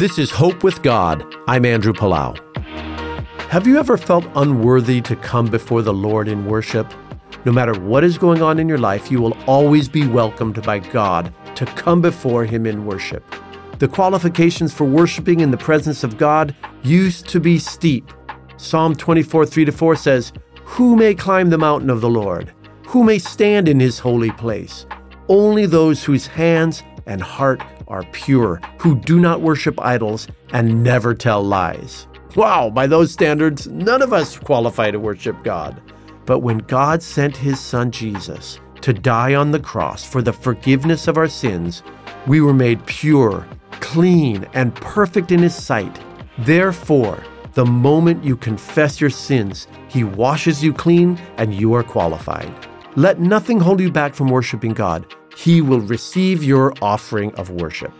This is Hope with God. I'm Andrew Palau. Have you ever felt unworthy to come before the Lord in worship? No matter what is going on in your life, you will always be welcomed by God to come before Him in worship. The qualifications for worshiping in the presence of God used to be steep. Psalm 24, 3 to 4 says, Who may climb the mountain of the Lord? Who may stand in his holy place? Only those whose hands and heart are pure, who do not worship idols and never tell lies. Wow, by those standards, none of us qualify to worship God. But when God sent his son Jesus to die on the cross for the forgiveness of our sins, we were made pure, clean, and perfect in his sight. Therefore, the moment you confess your sins, he washes you clean and you are qualified. Let nothing hold you back from worshiping God. He will receive your offering of worship.